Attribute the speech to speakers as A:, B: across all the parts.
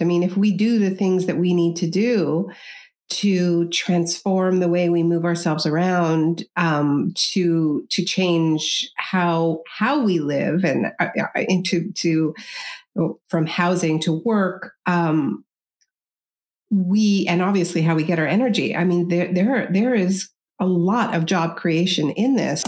A: I mean, if we do the things that we need to do to transform the way we move ourselves around, um, to to change how how we live and uh, into to oh, from housing to work, um, we and obviously how we get our energy. I mean, there there there is a lot of job creation in this.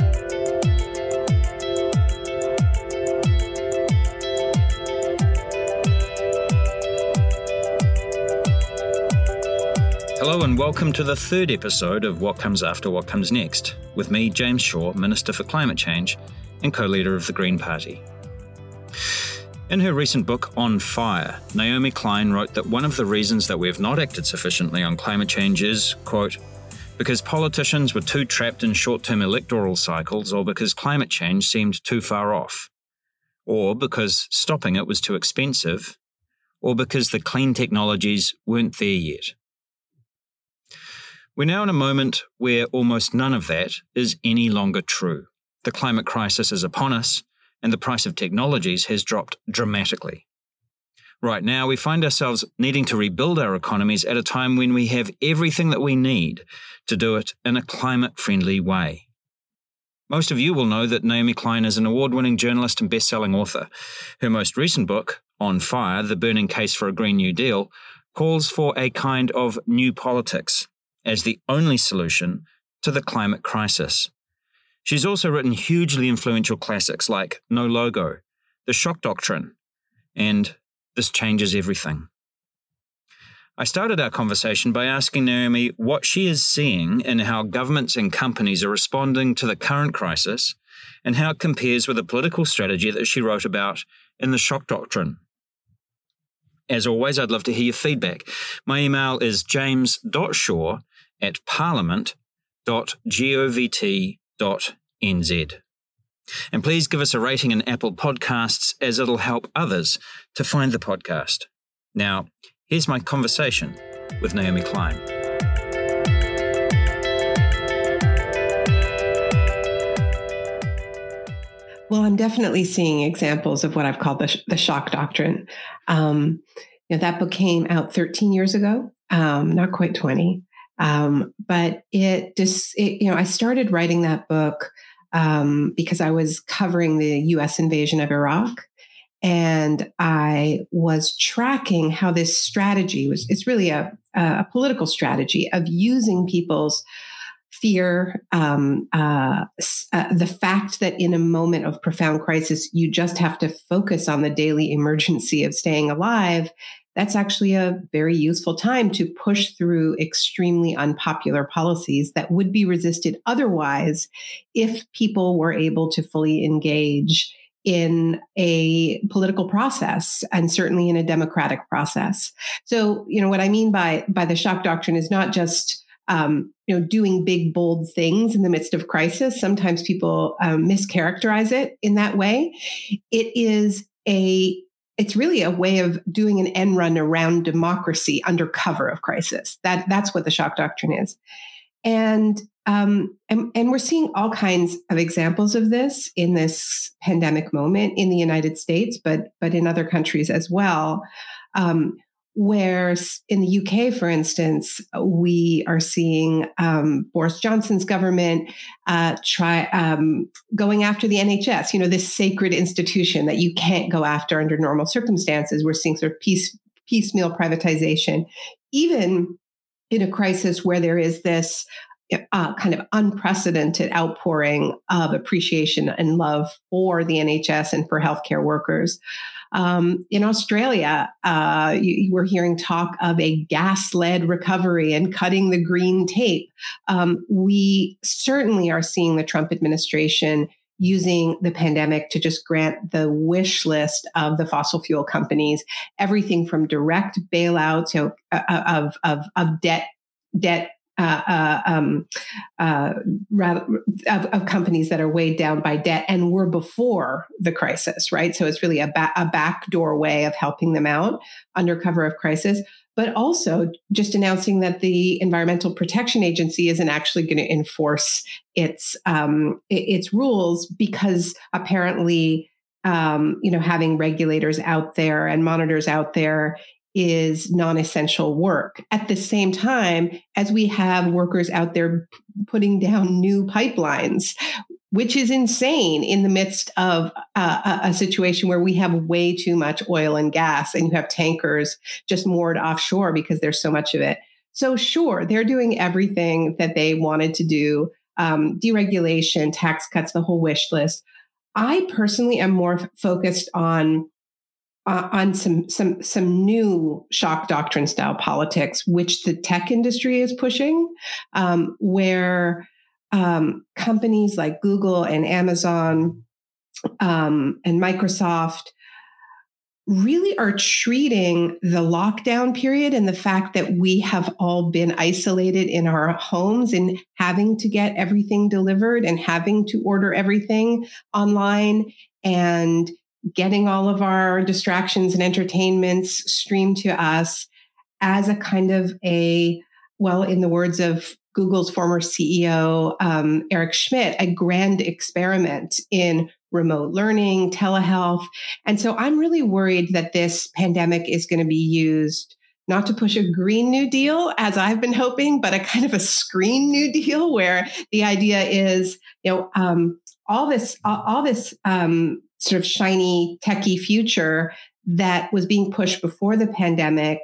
B: Hello, and welcome to the third episode of What Comes After What Comes Next, with me, James Shaw, Minister for Climate Change and co leader of the Green Party. In her recent book, On Fire, Naomi Klein wrote that one of the reasons that we have not acted sufficiently on climate change is, quote, because politicians were too trapped in short term electoral cycles, or because climate change seemed too far off, or because stopping it was too expensive, or because the clean technologies weren't there yet. We're now in a moment where almost none of that is any longer true. The climate crisis is upon us, and the price of technologies has dropped dramatically. Right now, we find ourselves needing to rebuild our economies at a time when we have everything that we need to do it in a climate friendly way. Most of you will know that Naomi Klein is an award winning journalist and best selling author. Her most recent book, On Fire The Burning Case for a Green New Deal, calls for a kind of new politics as the only solution to the climate crisis. She's also written hugely influential classics like No Logo, The Shock Doctrine, and This Changes Everything. I started our conversation by asking Naomi what she is seeing in how governments and companies are responding to the current crisis and how it compares with the political strategy that she wrote about in The Shock Doctrine. As always, I'd love to hear your feedback. My email is james.shaw at parliament.govt.nz. And please give us a rating in Apple Podcasts as it'll help others to find the podcast. Now, here's my conversation with Naomi Klein.
A: Well, I'm definitely seeing examples of what I've called the, the shock doctrine. Um, you know, that book came out 13 years ago, um, not quite 20. Um, but it just, it, you know, I started writing that book um, because I was covering the US invasion of Iraq. And I was tracking how this strategy was, it's really a, a political strategy of using people's fear, um, uh, uh, the fact that in a moment of profound crisis, you just have to focus on the daily emergency of staying alive that's actually a very useful time to push through extremely unpopular policies that would be resisted otherwise if people were able to fully engage in a political process and certainly in a democratic process. So, you know, what I mean by by the shock doctrine is not just um, you know doing big bold things in the midst of crisis. Sometimes people um, mischaracterize it in that way. It is a it's really a way of doing an end run around democracy under cover of crisis. That that's what the shock doctrine is, and um, and, and we're seeing all kinds of examples of this in this pandemic moment in the United States, but but in other countries as well. Um, where in the UK, for instance, we are seeing um, Boris Johnson's government uh, try um, going after the NHS. You know, this sacred institution that you can't go after under normal circumstances. We're seeing sort of piece, piecemeal privatization, even in a crisis where there is this uh, kind of unprecedented outpouring of appreciation and love for the NHS and for healthcare workers. Um, in Australia, uh, you, you, were hearing talk of a gas led recovery and cutting the green tape. Um, we certainly are seeing the Trump administration using the pandemic to just grant the wish list of the fossil fuel companies, everything from direct bailouts you know, uh, uh, of, of, of debt debt uh, uh, um, uh, of, of, companies that are weighed down by debt and were before the crisis, right? So it's really a, ba- a backdoor way of helping them out under cover of crisis. But also just announcing that the Environmental Protection Agency isn't actually going to enforce its um, its rules because apparently um, you know having regulators out there and monitors out there is non essential work at the same time as we have workers out there putting down new pipelines. Which is insane in the midst of uh, a, a situation where we have way too much oil and gas, and you have tankers just moored offshore because there's so much of it. So, sure, they're doing everything that they wanted to do um, deregulation, tax cuts, the whole wish list. I personally am more f- focused on uh, on some some some new shock doctrine style politics, which the tech industry is pushing, um, where um, companies like Google and Amazon um, and Microsoft really are treating the lockdown period and the fact that we have all been isolated in our homes and having to get everything delivered and having to order everything online and getting all of our distractions and entertainments streamed to us as a kind of a well in the words of Google's former CEO, um, Eric Schmidt, a grand experiment in remote learning, telehealth. And so I'm really worried that this pandemic is going to be used not to push a green new deal as I've been hoping, but a kind of a screen new deal where the idea is, you know, um, all this, all, all this um, sort of shiny techie future that was being pushed before the pandemic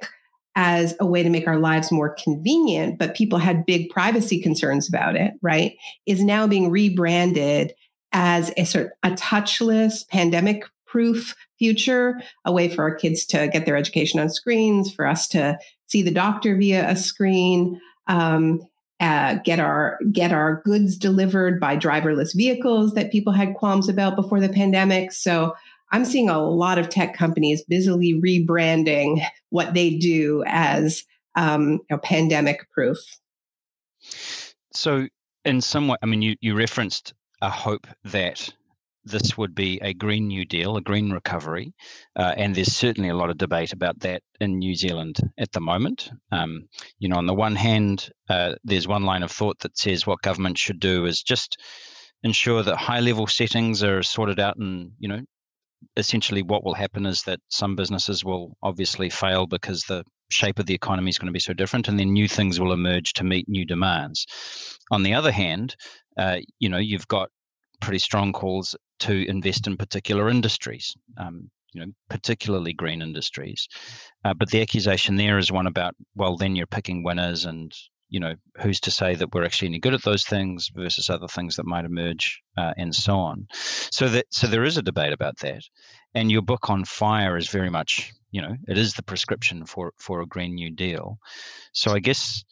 A: as a way to make our lives more convenient, but people had big privacy concerns about it, right? Is now being rebranded as a sort of a touchless pandemic proof future, a way for our kids to get their education on screens, for us to see the doctor via a screen, um, uh, get our get our goods delivered by driverless vehicles that people had qualms about before the pandemic. So I'm seeing a lot of tech companies busily rebranding what they do as um, you know, pandemic proof.
B: So, in some way, I mean, you, you referenced a hope that this would be a Green New Deal, a green recovery. Uh, and there's certainly a lot of debate about that in New Zealand at the moment. Um, you know, on the one hand, uh, there's one line of thought that says what government should do is just ensure that high level settings are sorted out and, you know, essentially what will happen is that some businesses will obviously fail because the shape of the economy is going to be so different and then new things will emerge to meet new demands on the other hand uh, you know, you've got pretty strong calls to invest in particular industries, um, you know, particularly green industries. Uh, but the accusation there is one about, well, then you're picking winners and, you know, who's to say that we're actually any good at those things versus other things that might emerge uh, and so on. So that so there is a debate about that. And your book on fire is very much, you know, it is the prescription for for a green new deal. So I guess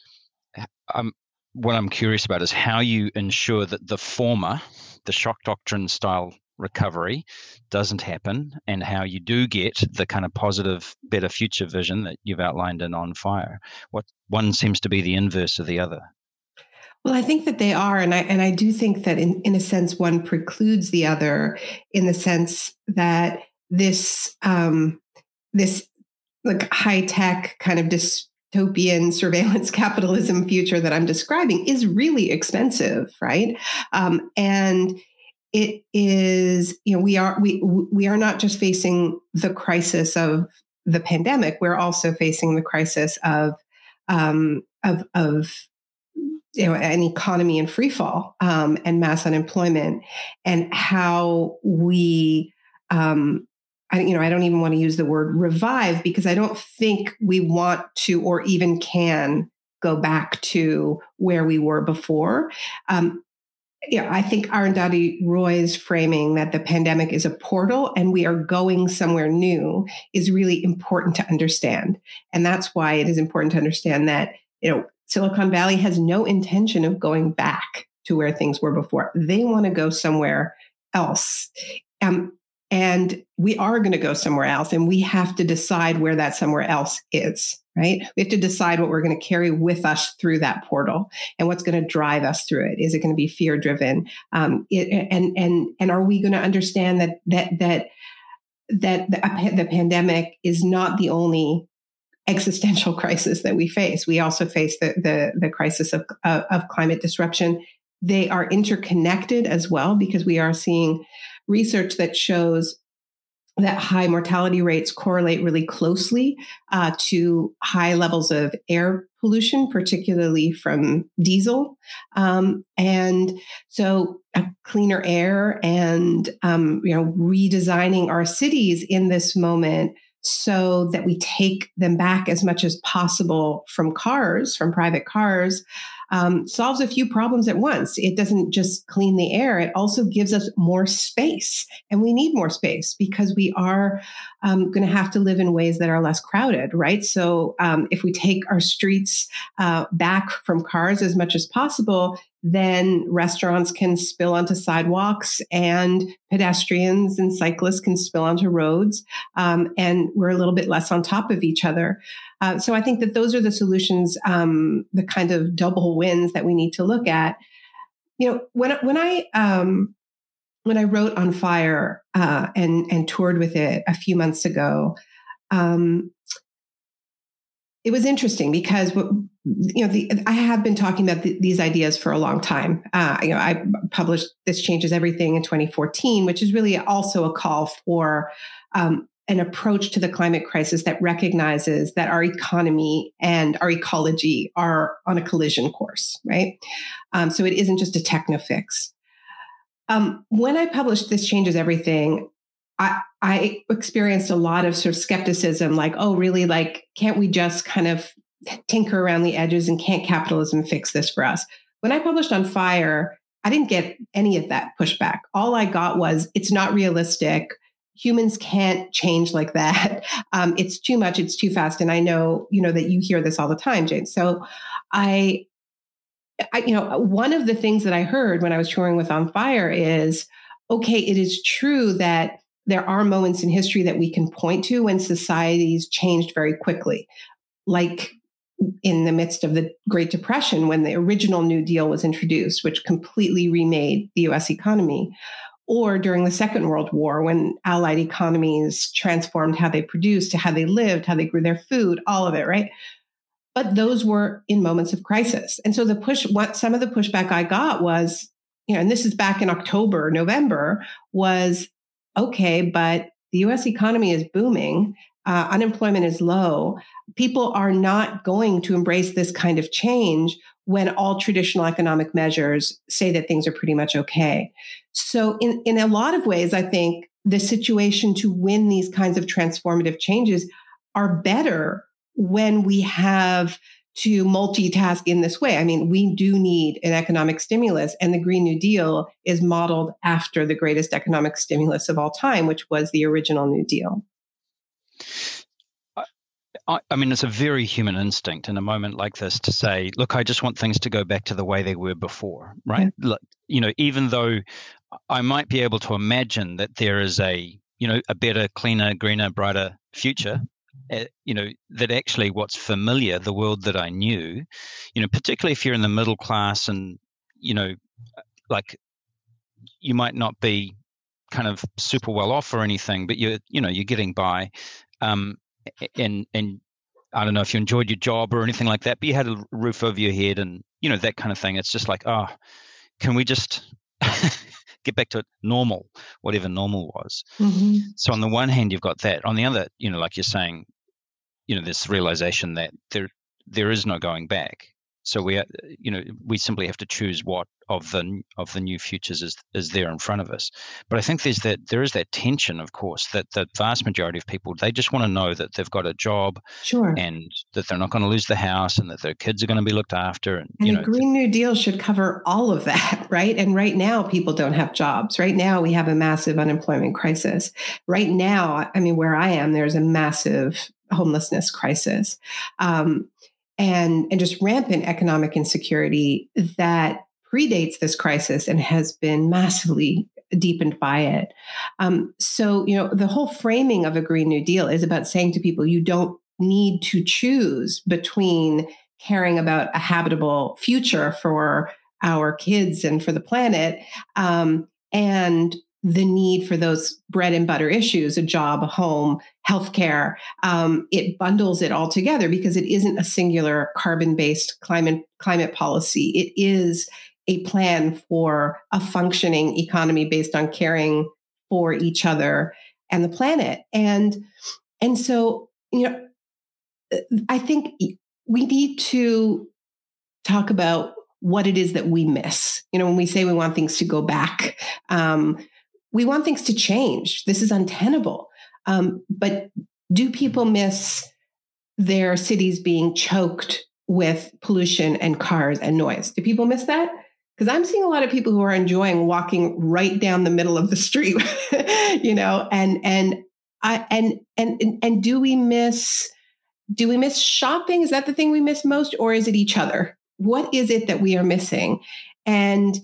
B: um, what I'm curious about is how you ensure that the former, the shock doctrine style recovery, doesn't happen, and how you do get the kind of positive, better future vision that you've outlined in On Fire. What one seems to be the inverse of the other.
A: Well, I think that they are, and I and I do think that in, in a sense one precludes the other, in the sense that this um, this like high tech kind of dis, dystopian surveillance capitalism future that I'm describing is really expensive, right? Um, and it is, you know, we are we we are not just facing the crisis of the pandemic; we're also facing the crisis of um, of of you know an economy in free fall um, and mass unemployment, and how we um, I, you know, I don't even want to use the word revive because I don't think we want to or even can go back to where we were before. Um, yeah, I think Arundhati Roy's framing that the pandemic is a portal and we are going somewhere new is really important to understand. And that's why it is important to understand that, you know, Silicon Valley has no intention of going back to where things were before. They want to go somewhere else. And we are going to go somewhere else and we have to decide where that somewhere else is right? We have to decide what we're going to carry with us through that portal and what's going to drive us through it. Is it going to be fear driven um, and and and are we going to understand that that that that the, the pandemic is not the only existential crisis that we face. We also face the the, the crisis of, of, of climate disruption. They are interconnected as well because we are seeing research that shows that high mortality rates correlate really closely uh, to high levels of air pollution, particularly from diesel. Um, and so, cleaner air and um, you know redesigning our cities in this moment so that we take them back as much as possible from cars, from private cars, um, solves a few problems at once. It doesn't just clean the air, it also gives us more space. And we need more space because we are um, going to have to live in ways that are less crowded, right? So um, if we take our streets uh, back from cars as much as possible, then restaurants can spill onto sidewalks and pedestrians and cyclists can spill onto roads. Um, and we're a little bit less on top of each other. Uh, so I think that those are the solutions, um, the kind of double wins that we need to look at. You know, when when I um, when I wrote on fire uh, and and toured with it a few months ago, um, it was interesting because you know the, I have been talking about the, these ideas for a long time. Uh, you know, I published "This Changes Everything" in 2014, which is really also a call for um, an approach to the climate crisis that recognizes that our economy and our ecology are on a collision course, right? Um, so it isn't just a techno fix. Um, when I published This Changes Everything, I, I experienced a lot of sort of skepticism like, oh, really? Like, can't we just kind of tinker around the edges and can't capitalism fix this for us? When I published on fire, I didn't get any of that pushback. All I got was, it's not realistic humans can't change like that. Um, it's too much. It's too fast. And I know, you know, that you hear this all the time, James. So I, I, you know, one of the things that I heard when I was touring with On Fire is, okay, it is true that there are moments in history that we can point to when societies changed very quickly, like in the midst of the Great Depression when the original New Deal was introduced, which completely remade the US economy or during the Second World War when Allied economies transformed how they produced, how they lived, how they grew their food, all of it, right? But those were in moments of crisis. And so the push, what some of the pushback I got was, you know, and this is back in October, November, was okay, but the US economy is booming, uh, unemployment is low. People are not going to embrace this kind of change when all traditional economic measures say that things are pretty much okay. So, in, in a lot of ways, I think the situation to win these kinds of transformative changes are better when we have to multitask in this way. I mean, we do need an economic stimulus, and the Green New Deal is modeled after the greatest economic stimulus of all time, which was the original New Deal.
B: I, I, mean, it's a very human instinct in a moment like this to say, look, I just want things to go back to the way they were before, right? Yeah. Look, you know, even though I might be able to imagine that there is a, you know, a better, cleaner, greener, brighter future, uh, you know, that actually what's familiar, the world that I knew, you know, particularly if you're in the middle class and, you know, like you might not be kind of super well off or anything, but you're, you know, you're getting by. Um, and and I don't know if you enjoyed your job or anything like that, but you had a roof over your head and you know that kind of thing. It's just like, oh, can we just get back to normal, whatever normal was? Mm-hmm. So on the one hand, you've got that. On the other, you know, like you're saying, you know, this realization that there there is no going back. So we, you know, we simply have to choose what of the of the new futures is is there in front of us. But I think there's that there is that tension, of course, that the vast majority of people they just want to know that they've got a job,
A: sure,
B: and that they're not going to lose the house, and that their kids are going to be looked after, and,
A: and
B: you
A: the
B: know,
A: Green New Deal should cover all of that, right? And right now, people don't have jobs. Right now, we have a massive unemployment crisis. Right now, I mean, where I am, there's a massive homelessness crisis. Um, and, and just rampant economic insecurity that predates this crisis and has been massively deepened by it. Um, so, you know, the whole framing of a Green New Deal is about saying to people, you don't need to choose between caring about a habitable future for our kids and for the planet um, and the need for those bread and butter issues a job a home healthcare um, it bundles it all together because it isn't a singular carbon based climate climate policy it is a plan for a functioning economy based on caring for each other and the planet. And and so, you know, I think we need to talk about what it is that we miss. You know, when we say we want things to go back, um, we want things to change. This is untenable. Um, but do people miss their cities being choked with pollution and cars and noise? Do people miss that? Because I'm seeing a lot of people who are enjoying walking right down the middle of the street, you know, and and I and and and do we miss do we miss shopping? Is that the thing we miss most, or is it each other? What is it that we are missing? And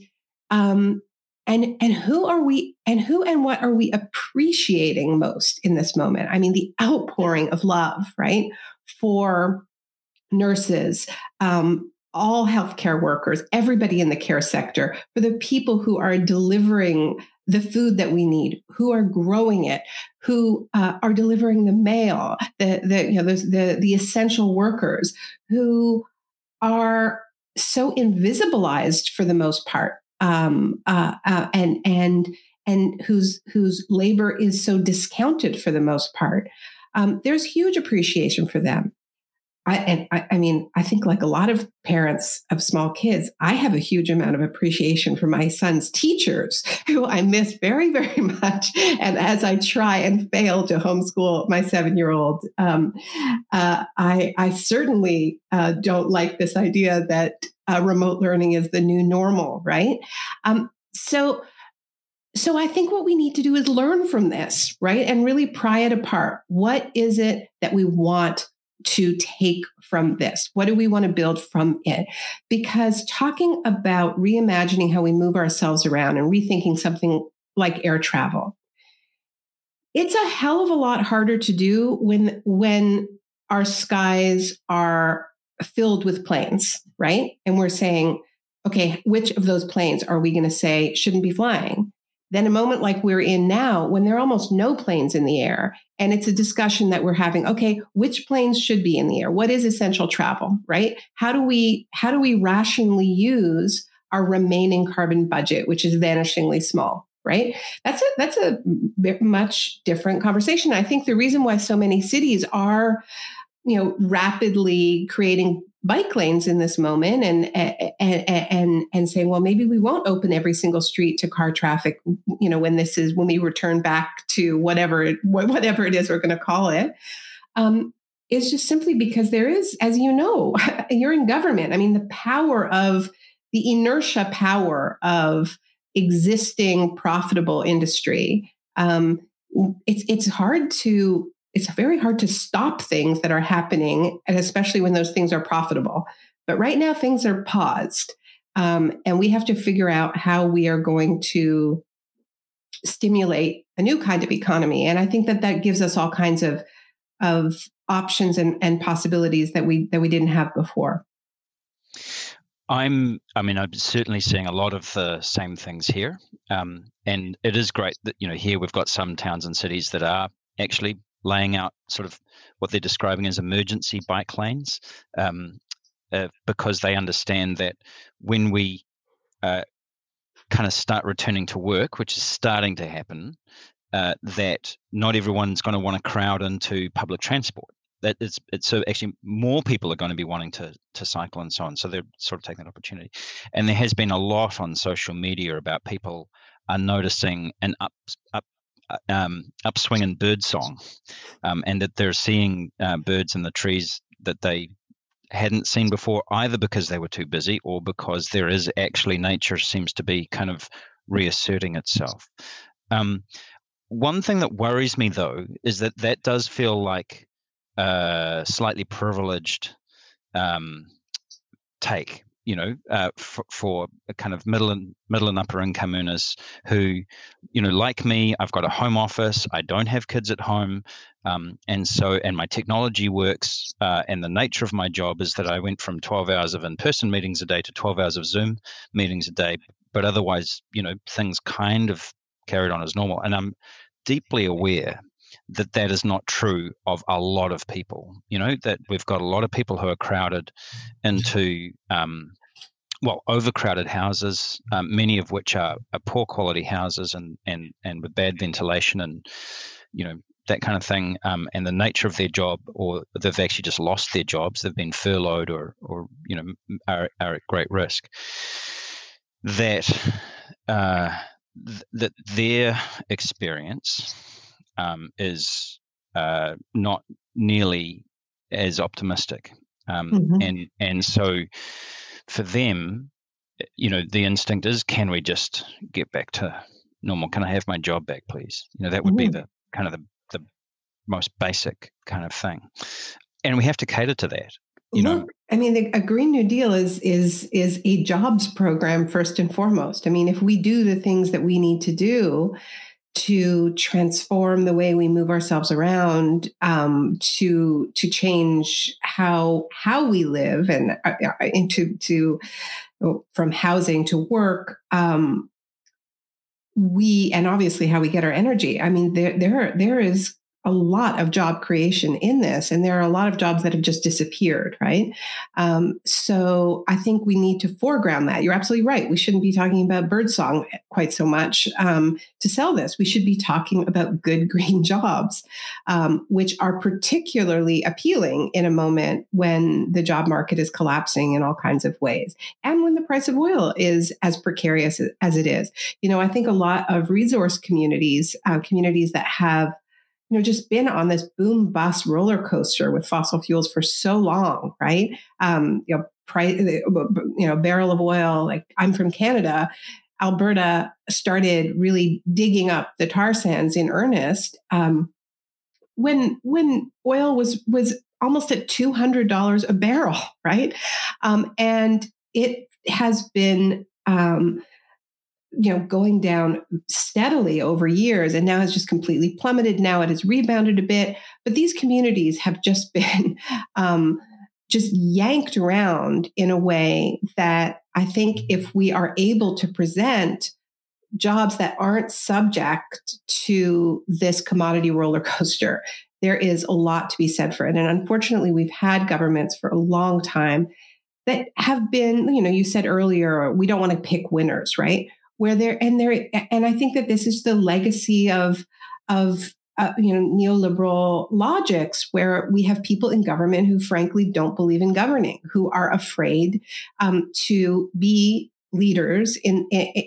A: um, and and who are we and who and what are we appreciating most in this moment? I mean the outpouring of love right for nurses um, all healthcare workers everybody in the care sector for the people who are delivering the food that we need who are growing it who uh, are delivering the mail the the you know the, the the essential workers who are so invisibilized for the most part um, uh, uh, and and and whose whose labor is so discounted for the most part. Um, there's huge appreciation for them. I, and I, I, mean, I think like a lot of parents of small kids, I have a huge amount of appreciation for my son's teachers, who I miss very, very much. And as I try and fail to homeschool my seven-year-old, um, uh, I, I, certainly uh, don't like this idea that uh, remote learning is the new normal, right? Um, so, so I think what we need to do is learn from this, right, and really pry it apart. What is it that we want to take from this? What do we want to build from it? Because talking about reimagining how we move ourselves around and rethinking something like air travel, it's a hell of a lot harder to do when when our skies are filled with planes, right? And we're saying, okay, which of those planes are we going to say shouldn't be flying? Then a moment like we're in now, when there are almost no planes in the air, and it's a discussion that we're having, okay, which planes should be in the air? What is essential travel, right? How do we how do we rationally use our remaining carbon budget, which is vanishingly small? right that's a that's a much different conversation i think the reason why so many cities are you know rapidly creating bike lanes in this moment and and and and saying well maybe we won't open every single street to car traffic you know when this is when we return back to whatever whatever it is we're going to call it. Um, is just simply because there is as you know you're in government. I mean the power of the inertia power of existing profitable industry um, it's it's hard to it's very hard to stop things that are happening, and especially when those things are profitable. But right now, things are paused. Um, and we have to figure out how we are going to stimulate a new kind of economy. And I think that that gives us all kinds of, of options and, and possibilities that we that we didn't have before.
B: I'm, I mean, I'm certainly seeing a lot of the same things here. Um, and it is great that, you know, here we've got some towns and cities that are actually laying out sort of what they're describing as emergency bike lanes um, uh, because they understand that when we uh, kind of start returning to work, which is starting to happen, uh, that not everyone's going to want to crowd into public transport. That it's, it's so actually more people are going to be wanting to to cycle and so on. So they're sort of taking that opportunity. And there has been a lot on social media about people are noticing an up, up um, upswing in bird song, um, and that they're seeing uh, birds in the trees that they hadn't seen before, either because they were too busy or because there is actually nature seems to be kind of reasserting itself. Um, one thing that worries me though is that that does feel like a slightly privileged um, take you know, uh, for, for kind of middle and middle and upper income earners who, you know, like me, I've got a home office. I don't have kids at home, um, and so and my technology works. Uh, and the nature of my job is that I went from 12 hours of in-person meetings a day to 12 hours of Zoom meetings a day. But otherwise, you know, things kind of carried on as normal. And I'm deeply aware that that is not true of a lot of people. You know that we've got a lot of people who are crowded into um, well overcrowded houses, um, many of which are, are, poor quality houses and and and with bad ventilation and you know that kind of thing, um, and the nature of their job, or they've actually just lost their jobs, they've been furloughed, or or you know are are at great risk. That uh, th- that their experience um, is uh, not nearly as optimistic, um, mm-hmm. and and so for them, you know, the instinct is, can we just get back to normal? Can I have my job back, please? You know, that would mm-hmm. be the kind of the, the most basic kind of thing, and we have to cater to that. You Look, know,
A: I mean, the, a Green New Deal is is is a jobs program first and foremost. I mean, if we do the things that we need to do to transform the way we move ourselves around, um, to to change how how we live and uh, uh into to from housing to work. Um, we and obviously how we get our energy. I mean, there there there is a lot of job creation in this, and there are a lot of jobs that have just disappeared, right? Um, so I think we need to foreground that. You're absolutely right. We shouldn't be talking about birdsong quite so much um, to sell this. We should be talking about good green jobs, um, which are particularly appealing in a moment when the job market is collapsing in all kinds of ways, and when the price of oil is as precarious as it is. You know, I think a lot of resource communities, uh, communities that have you know just been on this boom bust roller coaster with fossil fuels for so long right? Um you know price you know barrel of oil like i'm from canada. Alberta started really digging up the tar sands in earnest um when when oil was was almost at $200 a barrel right? Um and it has been um you know going down steadily over years and now has just completely plummeted. Now it has rebounded a bit. But these communities have just been um, just yanked around in a way that i think if we are able to present jobs that aren't subject to this commodity roller coaster there is a lot to be said for it. And unfortunately we've had governments for a long time that have been you know you said earlier we don't want to pick winners right where they're and they're and I think that this is the legacy of of uh, you know neoliberal logics where we have people in government who frankly don't believe in governing who are afraid um, to be leaders in, in,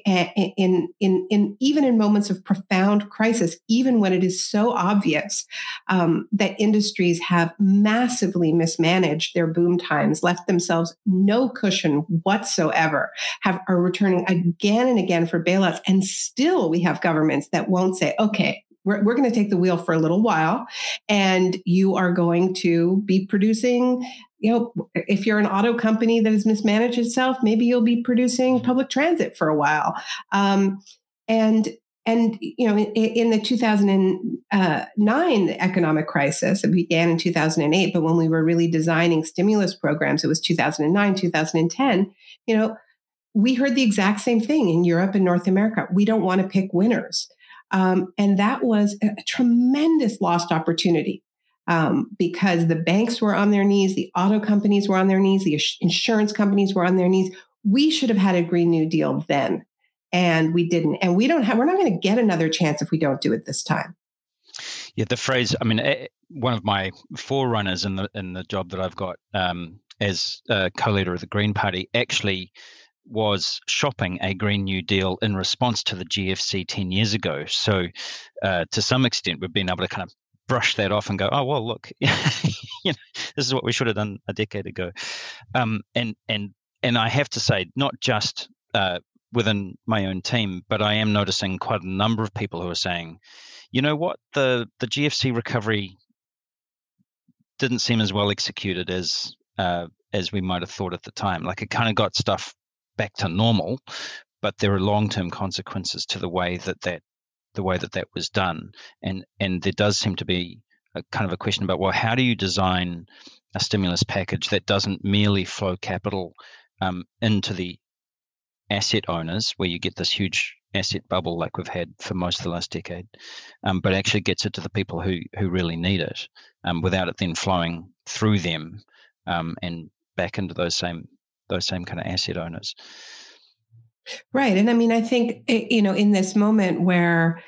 A: in, in, in, even in moments of profound crisis, even when it is so obvious um, that industries have massively mismanaged their boom times, left themselves no cushion whatsoever, have are returning again and again for bailouts, and still we have governments that won't say, okay, we're, we're going to take the wheel for a little while and you are going to be producing you know, if you're an auto company that has mismanaged itself, maybe you'll be producing public transit for a while. Um, and and you know, in, in the 2009 economic crisis, it began in 2008, but when we were really designing stimulus programs, it was 2009, 2010. You know, we heard the exact same thing in Europe and North America. We don't want to pick winners. Um, and that was a tremendous lost opportunity um, because the banks were on their knees, the auto companies were on their knees, the insurance companies were on their knees. We should have had a Green New Deal then, and we didn't. And we don't have. We're not going to get another chance if we don't do it this time.
B: Yeah, the phrase. I mean, eh, one of my forerunners in the in the job that I've got um, as co-leader of the Green Party actually was shopping a Green New Deal in response to the GFC 10 years ago. So, uh, to some extent, we've been able to kind of brush that off and go, oh well, look, you know, this is what we should have done a decade ago. Um, and and and I have to say, not just uh, within my own team, but I am noticing quite a number of people who are saying, you know what, the the GFC recovery didn't seem as well executed as uh, as we might have thought at the time. Like it kind of got stuff back to normal, but there are long term consequences to the way that that the way that that was done. And and there does seem to be a kind of a question about well, how do you design a stimulus package that doesn't merely flow capital um, into the asset owners, where you get this huge asset bubble like we've had for most of the last decade, um, but actually gets it to the people who who really need it, um, without it then flowing through them um, and back into those same those same kind of asset owners.
A: Right. And I mean, I think, eh, you know, in this moment where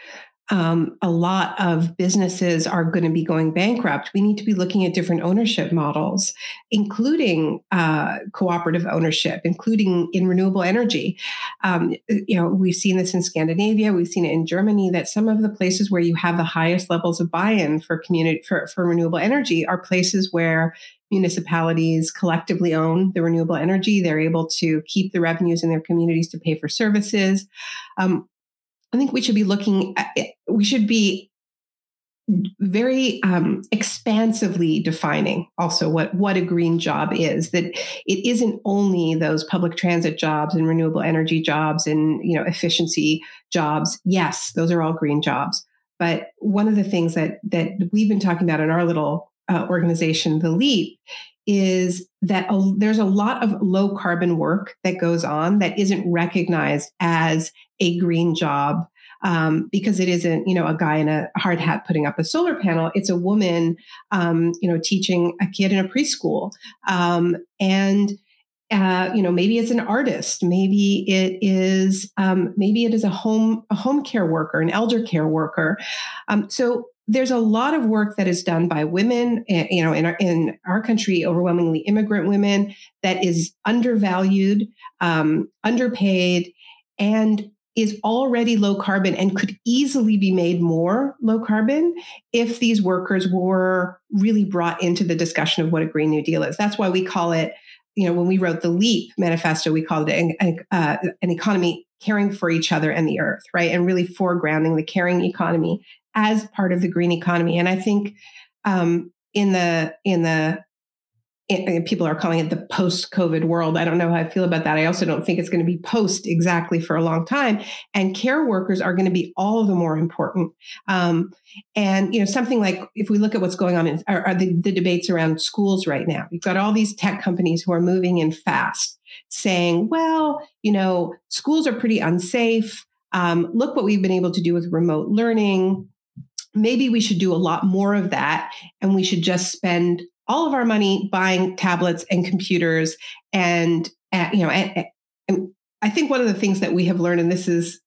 A: um, a lot of businesses are going to be going bankrupt, we need to be looking at different ownership models, including uh, cooperative ownership, including in renewable energy. Um, you know, we've seen this in Scandinavia, we've seen it in Germany. That some of the places where you have the highest levels of buy-in for community for, for renewable energy are places where municipalities collectively own the renewable energy. They're able to keep the revenues in their communities to pay for services. Um, I think we should be looking at, we should be very um, expansively defining also what what a green job is that it isn't only those public transit jobs and renewable energy jobs and you know efficiency jobs. Yes those are all green jobs. But one of the things that that we've been talking about in our little uh, organization the leap is that a, there's a lot of low carbon work that goes on that isn't recognized as a green job um, because it isn't, you know, a guy in a hard hat putting up a solar panel. It's a woman, um, you know, teaching a kid in a preschool. Um, and uh, you know, maybe it's an artist, maybe it is, um, maybe it is a home a home care worker, an elder care worker. Um, so there's a lot of work that is done by women, eh, you know, in our, in our country, overwhelmingly immigrant women, that is undervalued, um, underpaid, and is already low carbon and could easily be made more low carbon if these workers were really brought into the discussion of what a Green New Deal is. That's why we call it, you know, when we wrote the LEAP manifesto, we called it an, uh, an economy caring for each other and the earth, right? And really foregrounding the caring economy as part of the green economy. And I think um, in the in the it, people are calling it the post COVID world. I don't know how I feel about that. I also don't think it's going to be post exactly for a long time. And care workers are going to be all the more important. Um, and you know, something like if we look at what's going on in are, are the, the debates around schools right now, you've got all these tech companies who are moving in fast, saying, "Well, you know, schools are pretty unsafe. Um, look what we've been able to do with remote learning." maybe we should do a lot more of that and we should just spend all of our money buying tablets and computers and uh, you know and, and i think one of the things that we have learned and this is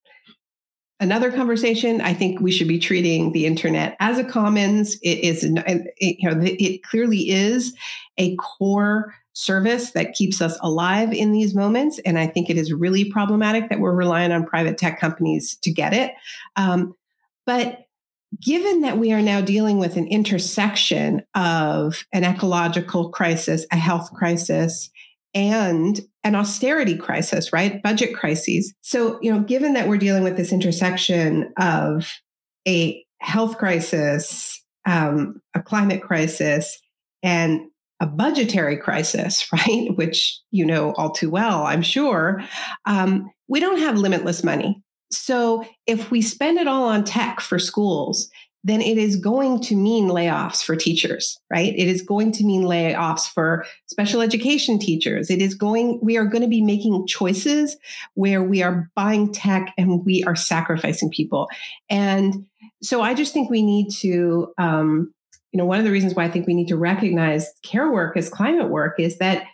A: another conversation i think we should be treating the internet as a commons. It is it, you know it clearly is a core service that keeps us alive in these moments and i think it is really problematic that we're relying on private tech companies to get it. Um, but given that we are now dealing with an intersection of an ecological crisis, a health crisis, and an austerity crisis, right? Budget crises. So, you know, given that we're dealing with this intersection of a health crisis, um, a climate crisis, and a budgetary crisis, right? Which you know all too well, I'm sure. Um, we don't have limitless money. So if we spend it all on tech for schools, then it is going to mean layoffs for teachers, right? It is going to mean layoffs for special education teachers. It is going, we are going to be making choices where we are buying tech and we are sacrificing people. And so I just think we need to, um, you know, one of the reasons why I think we need to recognize care work as climate work is that,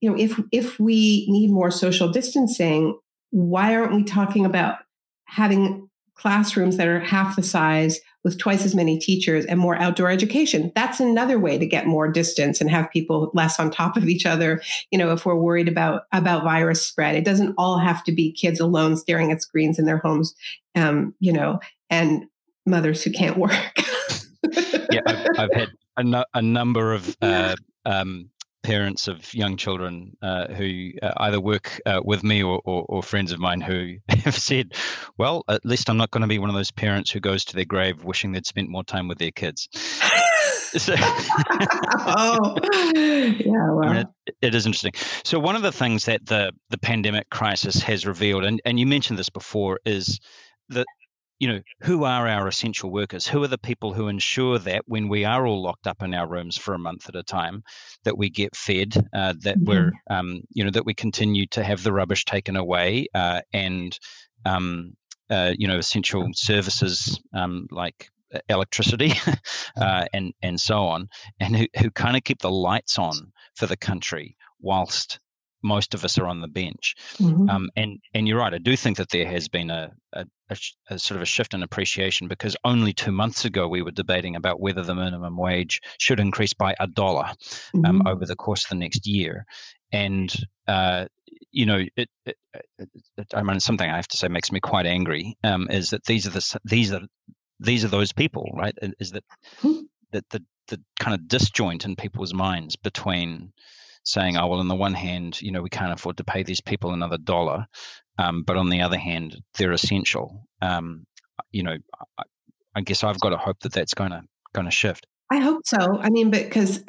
A: you know, if if we need more social distancing, why aren't we talking about having classrooms that are half the size with twice as many teachers and more outdoor education. That's another way to get more distance and have people less on top of each other. You know, if we're worried about about virus spread, it doesn't all have to be kids alone staring at screens in their homes. Um, you know, and mothers who can't work.
B: yeah, I've, I've had a, no, a number of uh, um, parents of young children uh, who uh, either work uh, with me or, or, or, friends of mine who have said, well, at least I'm not going to be one of those parents who goes to their grave wishing they'd spent more time with their kids. so,
A: oh, yeah, well. I mean,
B: it, it is interesting. So one of the things that the the pandemic crisis has revealed, and, and you mentioned this before, is that you know, who are our essential workers? Who are the people who ensure that when we are all locked up in our rooms for a month at a time, that we get fed, uh, that mm-hmm. we're, um, you know, that we continue to have the rubbish taken away, uh, and, um, uh, you know, essential services um, like electricity uh, and and so on, and who who kind of keep the lights on for the country whilst most of us are on the bench. Mm-hmm. Um, and and you're right. I do think that there has been a, a, a, a, sort of a shift in appreciation because only two months ago we were debating about whether the minimum wage should increase by a dollar um, mm-hmm. um, over the course of the next year. And uh, you know, it, it, it, I mean, something I have to say makes me quite angry. Um, is that these are the these are these are those people, right? Is that mm-hmm. that the the kind of disjoint in people's minds between saying, oh, well, on the one hand, you know, we can't afford to pay these people another dollar, um, but on the other hand, they're essential. Um, you know, I, I, guess I've got to hope that that's going to going to shift.
A: I hope so. I mean, because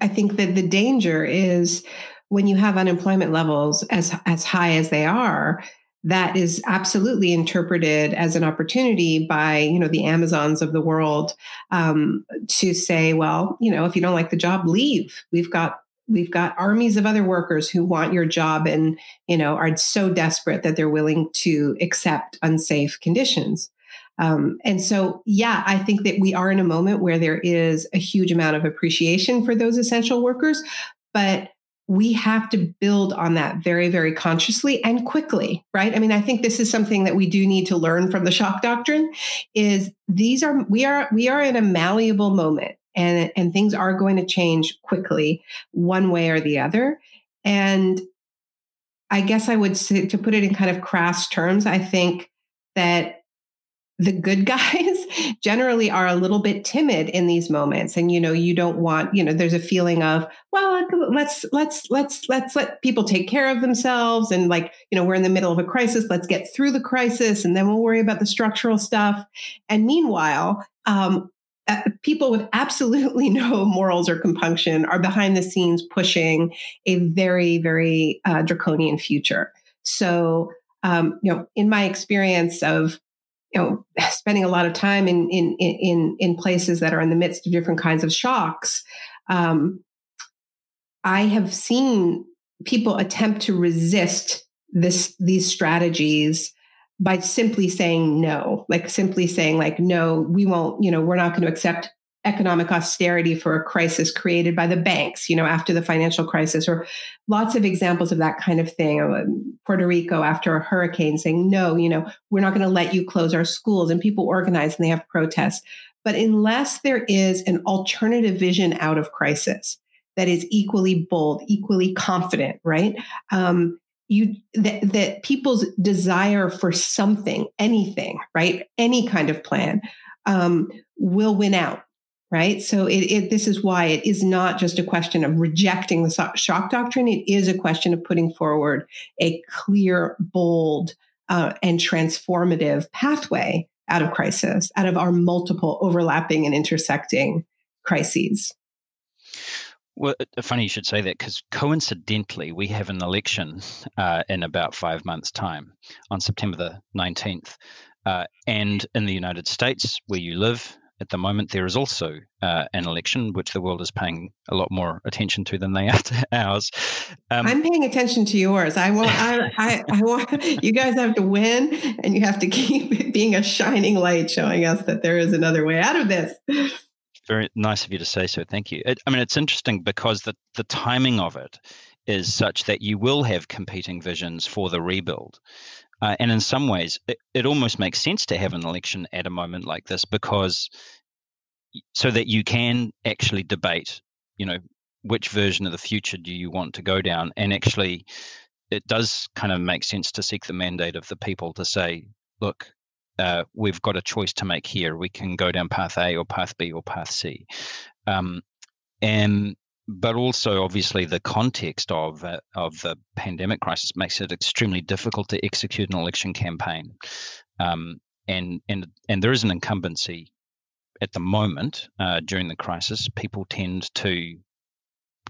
A: I think that the danger is when you have unemployment levels as as high as they are, that is absolutely interpreted as an opportunity by you know the amazons of the world um, to say well you know if you don't like the job leave we've got we've got armies of other workers who want your job and you know are so desperate that they're willing to accept unsafe conditions. Um, and so yeah i think that we are in a moment where there is a huge amount of appreciation for those essential workers but we have to build on that very very consciously and quickly right? I mean i think this is something that we do need to learn from the shock doctrine is these are we are we are in a malleable moment and and things are going to change quickly one way or the other. And i guess i would say to put it in kind of crass terms i think that the good guys generally are a little bit timid in these moments. And you know you don't want you know there's a feeling of well let's let's let's let's let people take care of themselves and like you know we're in the middle of a crisis let's get through the crisis and then we'll worry about the structural stuff. And meanwhile um, people with absolutely no morals or compunction are behind the scenes pushing a very, very uh, draconian future. So, um, you know, in my experience of you know spending a lot of time in in in in places that are in the midst of different kinds of shocks, um, I have seen people attempt to resist this these strategies by simply saying no, like simply saying like, no, we won't, you know, we're not going to accept economic austerity for a crisis created by the banks, you know, after the financial crisis, or lots of examples of that kind of thing. Um, Puerto Rico after a hurricane saying, no, you know, we're not going to let you close our schools. And people organize and they have protests. But unless there is an alternative vision out of crisis that is equally bold, equally confident, right? Um, you that, that people's desire for something anything right? Any kind of plan um, will win out right? So it, it, this is why it is not just a question of rejecting the shock doctrine. It is a question of putting forward a clear bold uh, and transformative pathway out of crisis out of our multiple overlapping and intersecting crises
B: well, funny you should say that because coincidentally, we have an election uh, in about five months' time on September the 19th. Uh, and in the United States, where you live at the moment, there is also uh, an election, which the world is paying a lot more attention to than they are to ours.
A: Um, I'm paying attention to yours. I want, I, I, I want you guys have to win, and you have to keep being a shining light, showing us that there is another way out of this.
B: Very nice of you to say so. Thank you. It, I mean, it's interesting because the, the timing of it is such that you will have competing visions for the rebuild. Uh, and in some ways, it, it almost makes sense to have an election at a moment like this because so that you can actually debate, you know, which version of the future do you want to go down? And actually, it does kind of make sense to seek the mandate of the people to say, look, we've got a choice to make here. We can go down path A or path B or path C. Um, and but also obviously the context of uh, of the pandemic crisis makes it extremely difficult to execute an election campaign. Um, and and and there is an incumbency at the moment uh, during the crisis. People tend to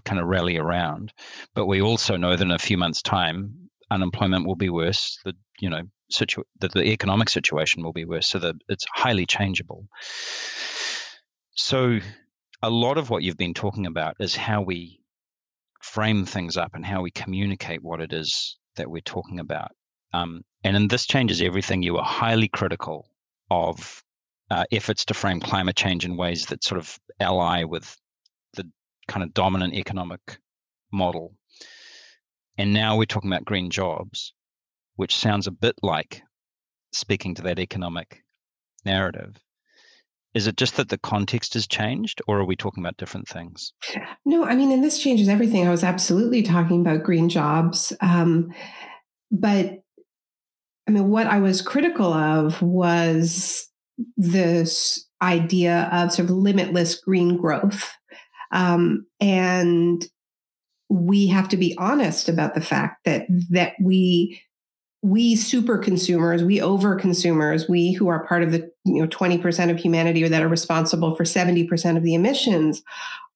B: kind of rally around, but we also know that in a few months' time, unemployment will be worse. The you know situ- the, the economic situation will be worse. So that it's highly changeable. So a lot of what you've been talking about is how we frame things up and how we communicate what it is that we're talking about. Um, and in this changes everything. You are highly critical of uh, efforts to frame climate change in ways that sort of ally with the kind of dominant economic model And now we're talking about green jobs, which sounds a bit like speaking to that economic narrative. Is it just that the context has changed, or are we talking about different things?
A: No, I mean, and this changes everything. I was absolutely talking about green jobs. Um, but I mean, what I was critical of was this idea of sort of limitless green growth. Um, and we have to be honest about the fact that that we we super consumers, we over consumers, we who are part of the you know 20% of humanity or that are responsible for 70% of the emissions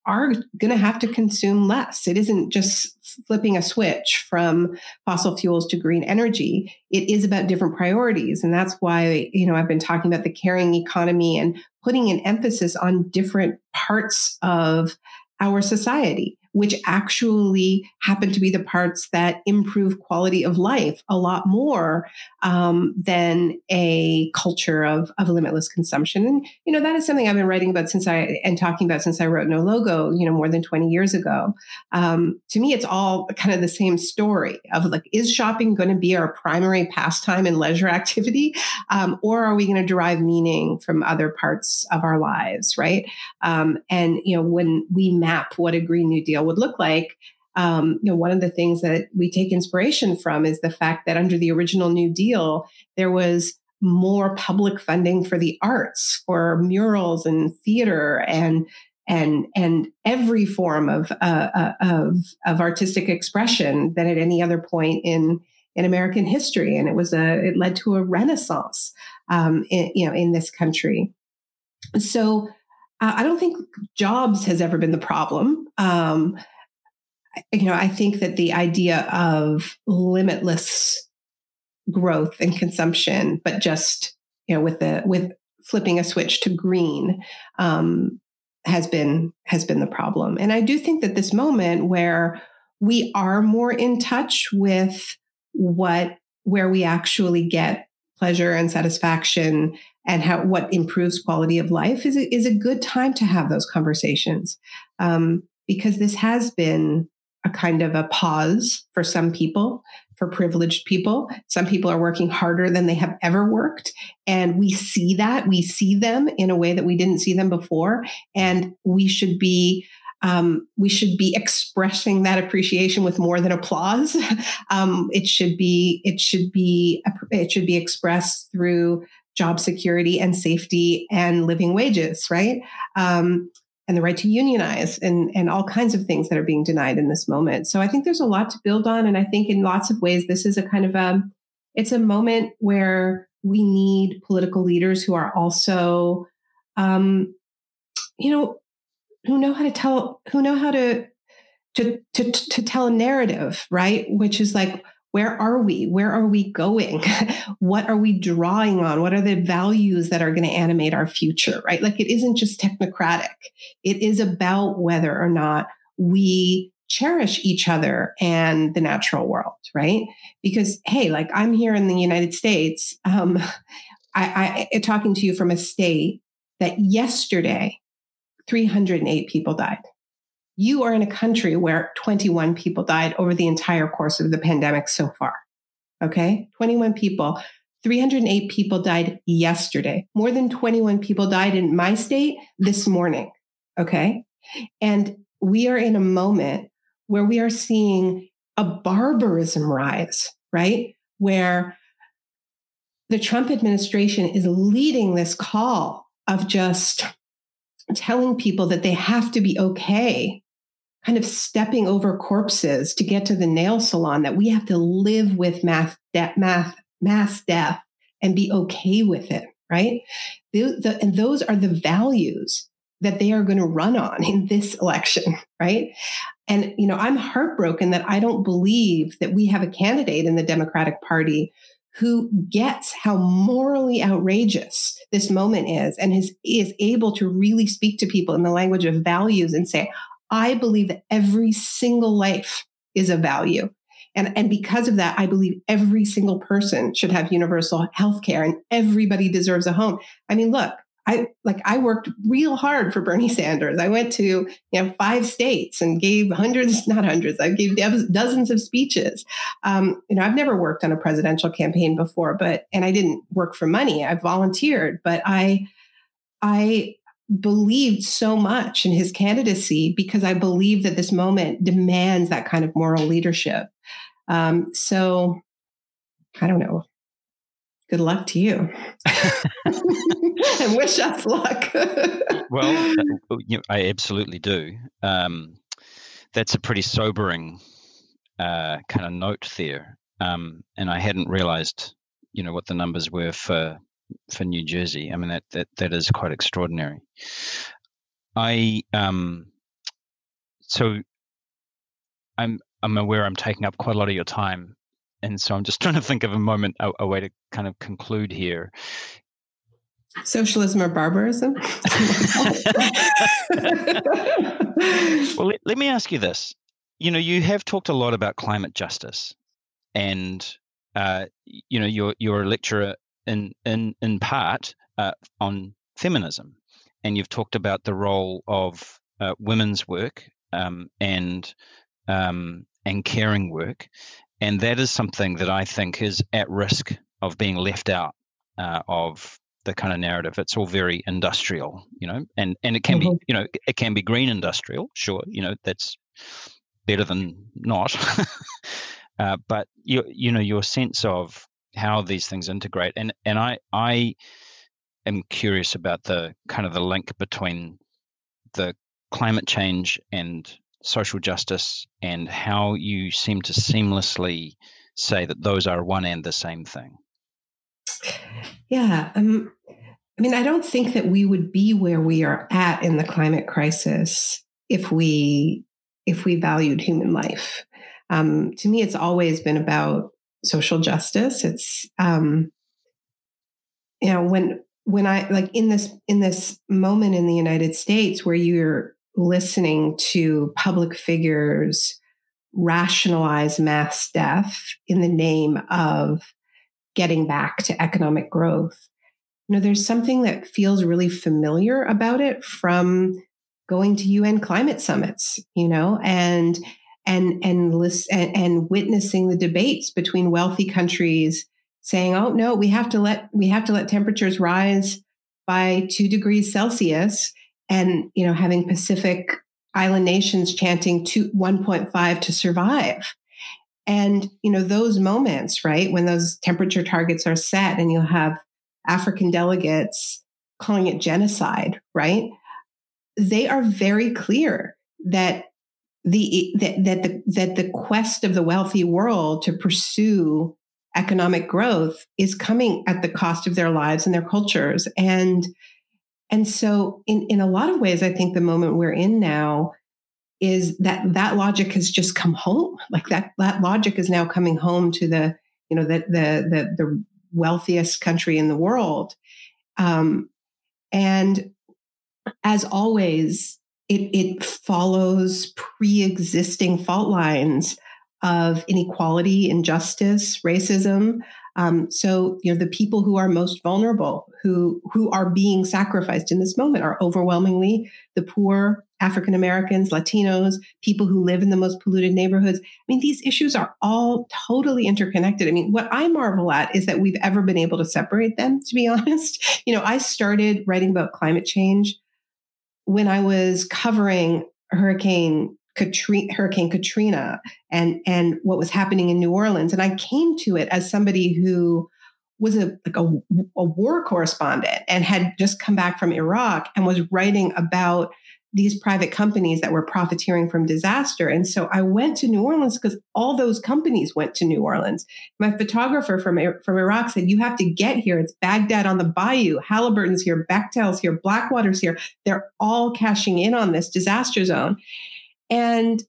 A: are going to have to consume less. It isn't just flipping a switch from fossil fuels to green energy. It is about different priorities. And that's why, you know, I've been talking about the caring economy and putting an emphasis on different parts of our society which actually happen to be the parts that improve quality of life a lot more um, than a culture of, of limitless consumption. And, you know, that is something I've been writing about since I, and talking about since I wrote No Logo, you know, more than 20 years ago. Um, to me, it's all kind of the same story of like, is shopping going to be our primary pastime and leisure activity? Um, or are we going to derive meaning from other parts of our lives, right? Um, and, you know, when we map what a Green New Deal would look like, um, you know, one of the things that we take inspiration from is the fact that under the original New Deal, there was more public funding for the arts, for murals and theater and and and every form of uh, uh, of of artistic expression than at any other point in in American history, and it was a it led to a renaissance, um, in, you know, in this country. So I don't think jobs has ever been the problem. Um, you know, I think that the idea of limitless growth and consumption, but just you know, with the with flipping a switch to green, um, has been has been the problem. And I do think that this moment where we are more in touch with what where we actually get pleasure and satisfaction and how what improves quality of life is a, is a good time to have those conversations um, because this has been a kind of a pause for some people for privileged people some people are working harder than they have ever worked and we see that we see them in a way that we didn't see them before and we should be um, we should be expressing that appreciation with more than applause. Um, it should be it should be it should be expressed through job security and safety and living wages, right? Um, and the right to unionize and, and all kinds of things that are being denied in this moment. So I think there's a lot to build on. And I think in lots of ways, this is a kind of a, it's a moment where we need political leaders who are also, um, you know, who know how to tell, who know how to, to, to, to tell a narrative, right? Which is like, where are we? Where are we going? what are we drawing on? What are the values that are going to animate our future, right? Like it isn't just technocratic. It is about whether or not we cherish each other and the natural world, right? Because, hey, like I'm here in the United States, um, I, I talking to you from a state that yesterday 308 people died you are in a country where 21 people died over the entire course of the pandemic so far. Okay. 21 people. 308 people died yesterday. More than 21 people died in my state this morning. Okay. And we are in a moment where we are seeing a barbarism rise, right? Where the Trump administration is leading this call of just telling people that they have to be okay kind of stepping over corpses to get to the nail salon that we have to live with mass, de- mass, mass death and be okay with it, right? The, the, and those are the values that they are going to run on in this election, right? And, you know, I'm heartbroken that I don't believe that we have a candidate in the Democratic Party who gets how morally outrageous this moment is and is, is able to really speak to people in the language of values and say, I believe that every single life is a value. And, and because of that, I believe every single person should have universal health care and everybody deserves a home. I mean, look, I like I worked real hard for Bernie Sanders. I went to you know five states and gave hundreds, not hundreds. I gave dozens of speeches. Um, you know, I've never worked on a presidential campaign before, but and I didn't work for money. I volunteered, but I, I believed so much in his candidacy because I believe that this moment demands that kind of moral leadership. Um, so I don't know. Good luck to you. and wish us luck.
B: well, uh, I absolutely do. Um, that's a pretty sobering uh, kind of note there. Um, and I hadn't realized, you know, what the numbers were for for New Jersey. I mean, that that that is quite extraordinary. I um, so I'm I'm aware I'm taking up quite a lot of your time, and so I'm just trying to think of a moment, a, a way to kind of conclude here.
A: Socialism or barbarism?
B: well, let, let me ask you this. You know, you have talked a lot about climate justice, and uh, you know, you're you're a lecturer in in in part uh, on feminism, and you've talked about the role of uh, women's work um, and um, and caring work, and that is something that I think is at risk of being left out uh, of the kind of narrative. It's all very industrial, you know, and and it can mm-hmm. be, you know, it can be green industrial, sure, you know, that's better than not. uh, but you you know your sense of how these things integrate, and and I I am curious about the kind of the link between the climate change and social justice and how you seem to seamlessly say that those are one and the same thing.
A: Yeah. Um, I mean, I don't think that we would be where we are at in the climate crisis if we if we valued human life. Um, to me, it's always been about social justice. It's um, you know when when I like in this in this moment in the United States where you're listening to public figures rationalize mass death in the name of getting back to economic growth. You know, there's something that feels really familiar about it from going to UN climate summits, you know, and and and list, and, witnessing the debates between wealthy countries saying, "Oh no, we have to let we have to let temperatures rise by 2 degrees Celsius." And, you know, having Pacific island nations chanting to 1.5 to survive. And, you know, those moments, right, when those temperature targets are set and you'll have African delegates calling it genocide, right? They are very clear that the that, the that the quest of the wealthy world to pursue economic growth is coming at the cost of their lives and their cultures. And and so in in a lot of ways, I think the moment we're in now is that that logic has just come home. Like that that logic is now coming home to the you know the the the, the wealthiest country in the world, um, and as always, it it follows pre-existing fault lines of inequality, injustice, racism. Um, so you know the people who are most vulnerable, who who are being sacrificed in this moment, are overwhelmingly the poor, African Americans, Latinos, people who live in the most polluted neighborhoods. I mean, these issues are all totally interconnected. I mean, what I marvel at is that we've ever been able to separate them, to be honest. You know, I started writing about climate change when I was covering Hurricane Katrina, Hurricane Katrina and, and what was happening in New Orleans. And I came to it as somebody who was a like a, a war correspondent and had just come back from Iraq and was writing about these private companies that were profiteering from disaster. And so I went to New Orleans because all those companies went to New Orleans. My photographer from, from Iraq said, You have to get here. It's Baghdad on the bayou. Halliburton's here, Bechtel's here, Blackwater's here. They're all cashing in on this disaster zone. And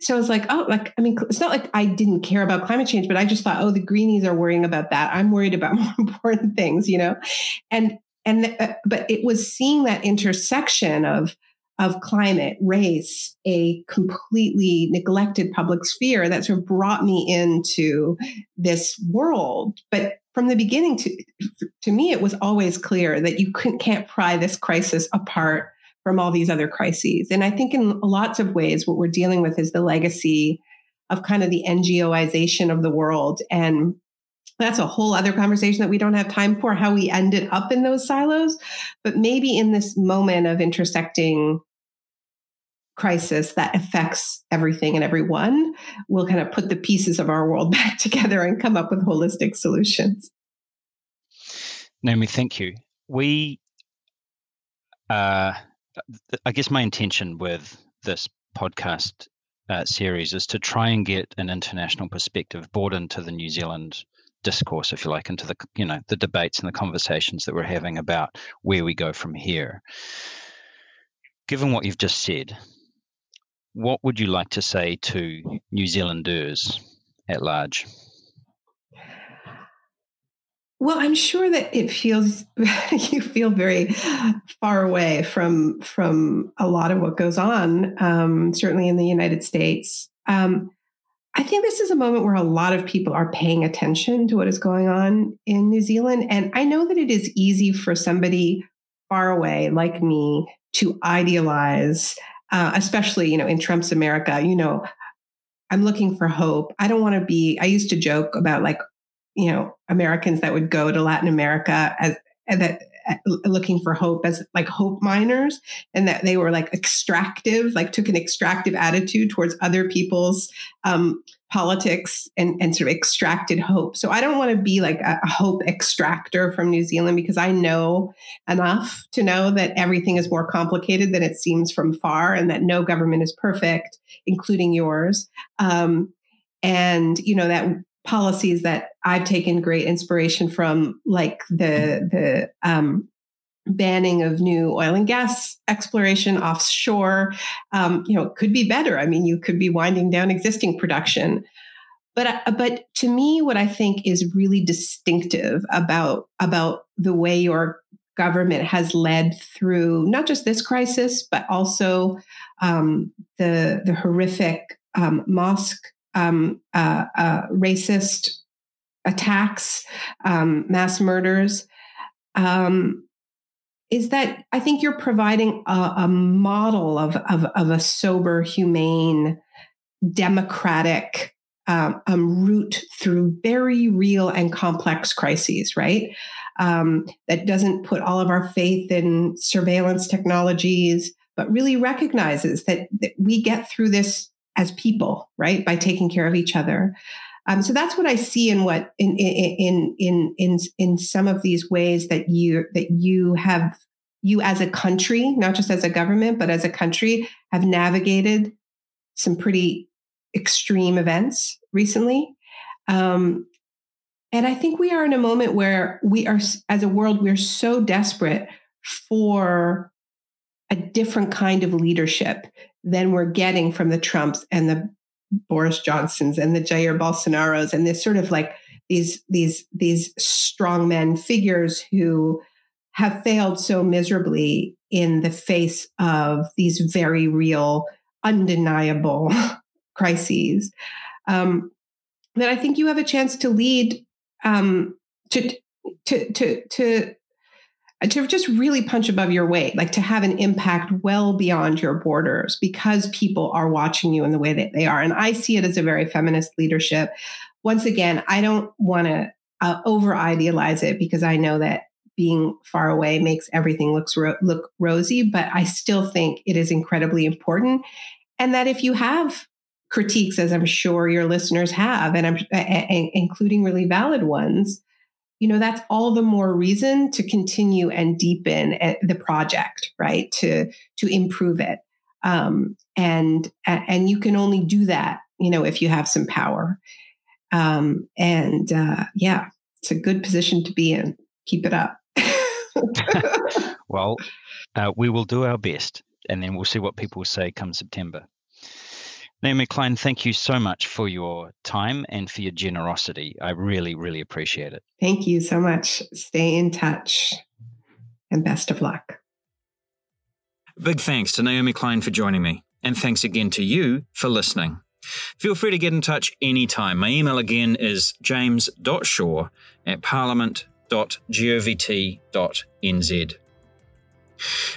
A: so I was like, oh, like, I mean, it's not like I didn't care about climate change, but I just thought, oh, the greenies are worrying about that. I'm worried about more important things, you know? And, and, uh, but it was seeing that intersection of, of climate, race, a completely neglected public sphere that sort of brought me into this world. But from the beginning to to me it was always clear that you can't pry this crisis apart from all these other crises. And i think in lots of ways what we're dealing with is the legacy of kind of the ngoization of the world. And that's a whole other conversation that we don't have time for how we ended up in those silos. But maybe in this moment of intersecting crisis that affects everything and everyone we'll kind of put the pieces of our world back together and come up with holistic solutions
B: naomi thank you we uh, i guess my intention with this podcast uh, series is to try and get an international perspective brought into the new zealand discourse, if you like, into the you know the debates and the conversations that we're having about where we go from here. Given what you've just said, what would you like to say to New Zealanders at large?
A: Well, I'm sure that it feels you feel very far away from from a lot of what goes on, um, certainly in the United States. Um, I think this is a moment where a lot of people are paying attention to what is going on in New Zealand. And I know that it is easy for somebody far away like me to idealize, uh, especially, you know, in Trump's America, you know, I'm looking for hope. I don't want to be, I used to joke about like, you know, Americans that would go to Latin America as, that looking for hope as like hope miners and that they were like extractive like took an extractive attitude towards other people's um, politics and, and sort of extracted hope. So i don't want to be like a, hope extractor from new zealand because i know enough to know that everything is more complicated than it seems from far and that no government is perfect including yours. Um, and you know that policies that I've taken great inspiration from, like the the um, banning of new oil and gas exploration offshore. Um, you know, could be better. I mean, you could be winding down existing production. But, uh, but to me, what I think is really distinctive about about the way your government has led through not just this crisis, but also um, the the horrific um, mosque um, uh, uh, racist attacks, um, mass murders, um, is that I think you're providing a, a model of, of, of, a sober, humane, democratic um, um, route through very real and complex crises, right? Um, that doesn't put all of our faith in surveillance technologies, but really recognizes that, that we get through this as people, right? By taking care of each other. Um, so that's what I see in what in in in in in some of these ways that you that you have you as a country, not just as a government, but as a country, have navigated some pretty extreme events recently. Um, and I think we are in a moment where we are, as a world, we're so desperate for a different kind of leadership than we're getting from the Trumps and the Boris Johnsons and the Jair Bolsonaros and this sort of like these these these strong men figures who have failed so miserably in the face of these very real, undeniable crises. Um, that I think you have a chance to lead um, to to to to to just really punch above your weight, like to have an impact well beyond your borders because people are watching you in the way that they are. And I see it as a very feminist leadership. Once again, I don't want to uh, over idealize it because I know that being far away makes everything looks ro- look rosy, but I still think it is incredibly important. And that if you have critiques, as I'm sure your listeners have, and I'm including really valid ones, you know that's all the more reason to continue and deepen eh, the project right? To to improve it. Um, and and you can only do that you know if you have some power. Um, and uh, yeah it's a good position to be in. Keep it up.
B: Well uh, we will do our best and then we'll see what people say come september Naomi Klein, thank you so much for your time and for your generosity. I really, really appreciate it.
A: Thank you so much. Stay in touch and best of luck.
C: Big thanks to Naomi Klein for joining me, and thanks again to you for listening.
B: Feel free to get in touch anytime. My email again is james.shaw at parliament.govt.nz.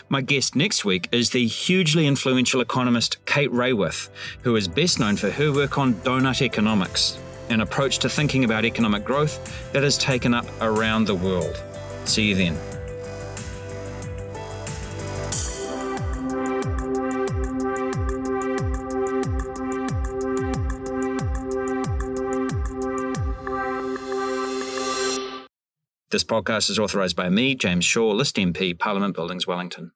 B: My guest next week is the hugely influential economist Kate Raworth, who is best known for her work on doughnut economics, an approach to thinking about economic growth that has taken up around the world. See you then. This podcast is authorised by me, James Shaw, List MP, Parliament Buildings, Wellington.